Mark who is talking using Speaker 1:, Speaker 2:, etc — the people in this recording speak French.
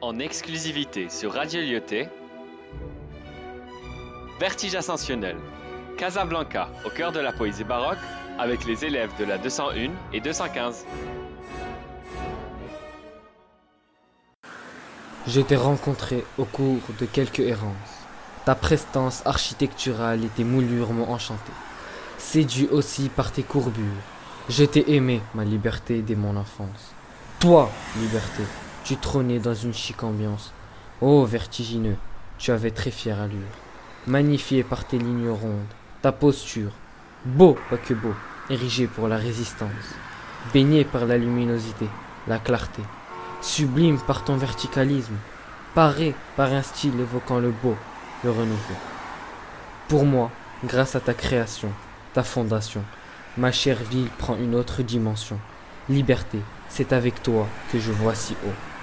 Speaker 1: en exclusivité sur Radio Lyoté. Vertige ascensionnel. Casablanca, au cœur de la poésie baroque, avec les élèves de la 201 et 215.
Speaker 2: Je t'ai rencontré au cours de quelques errances. Ta prestance architecturale et tes moulures m'ont enchanté. Séduit aussi par tes courbures. Je t'ai aimé, ma liberté dès mon enfance. Toi, liberté, tu trônais dans une chic ambiance. Oh, vertigineux, tu avais très fière allure. Magnifié par tes lignes rondes, ta posture, beau, pas que beau, érigé pour la résistance, baigné par la luminosité, la clarté, sublime par ton verticalisme, paré par un style évoquant le beau, le renouveau. Pour moi, grâce à ta création, ta fondation, ma chère ville prend une autre dimension. Liberté, c'est avec toi que je vois si haut.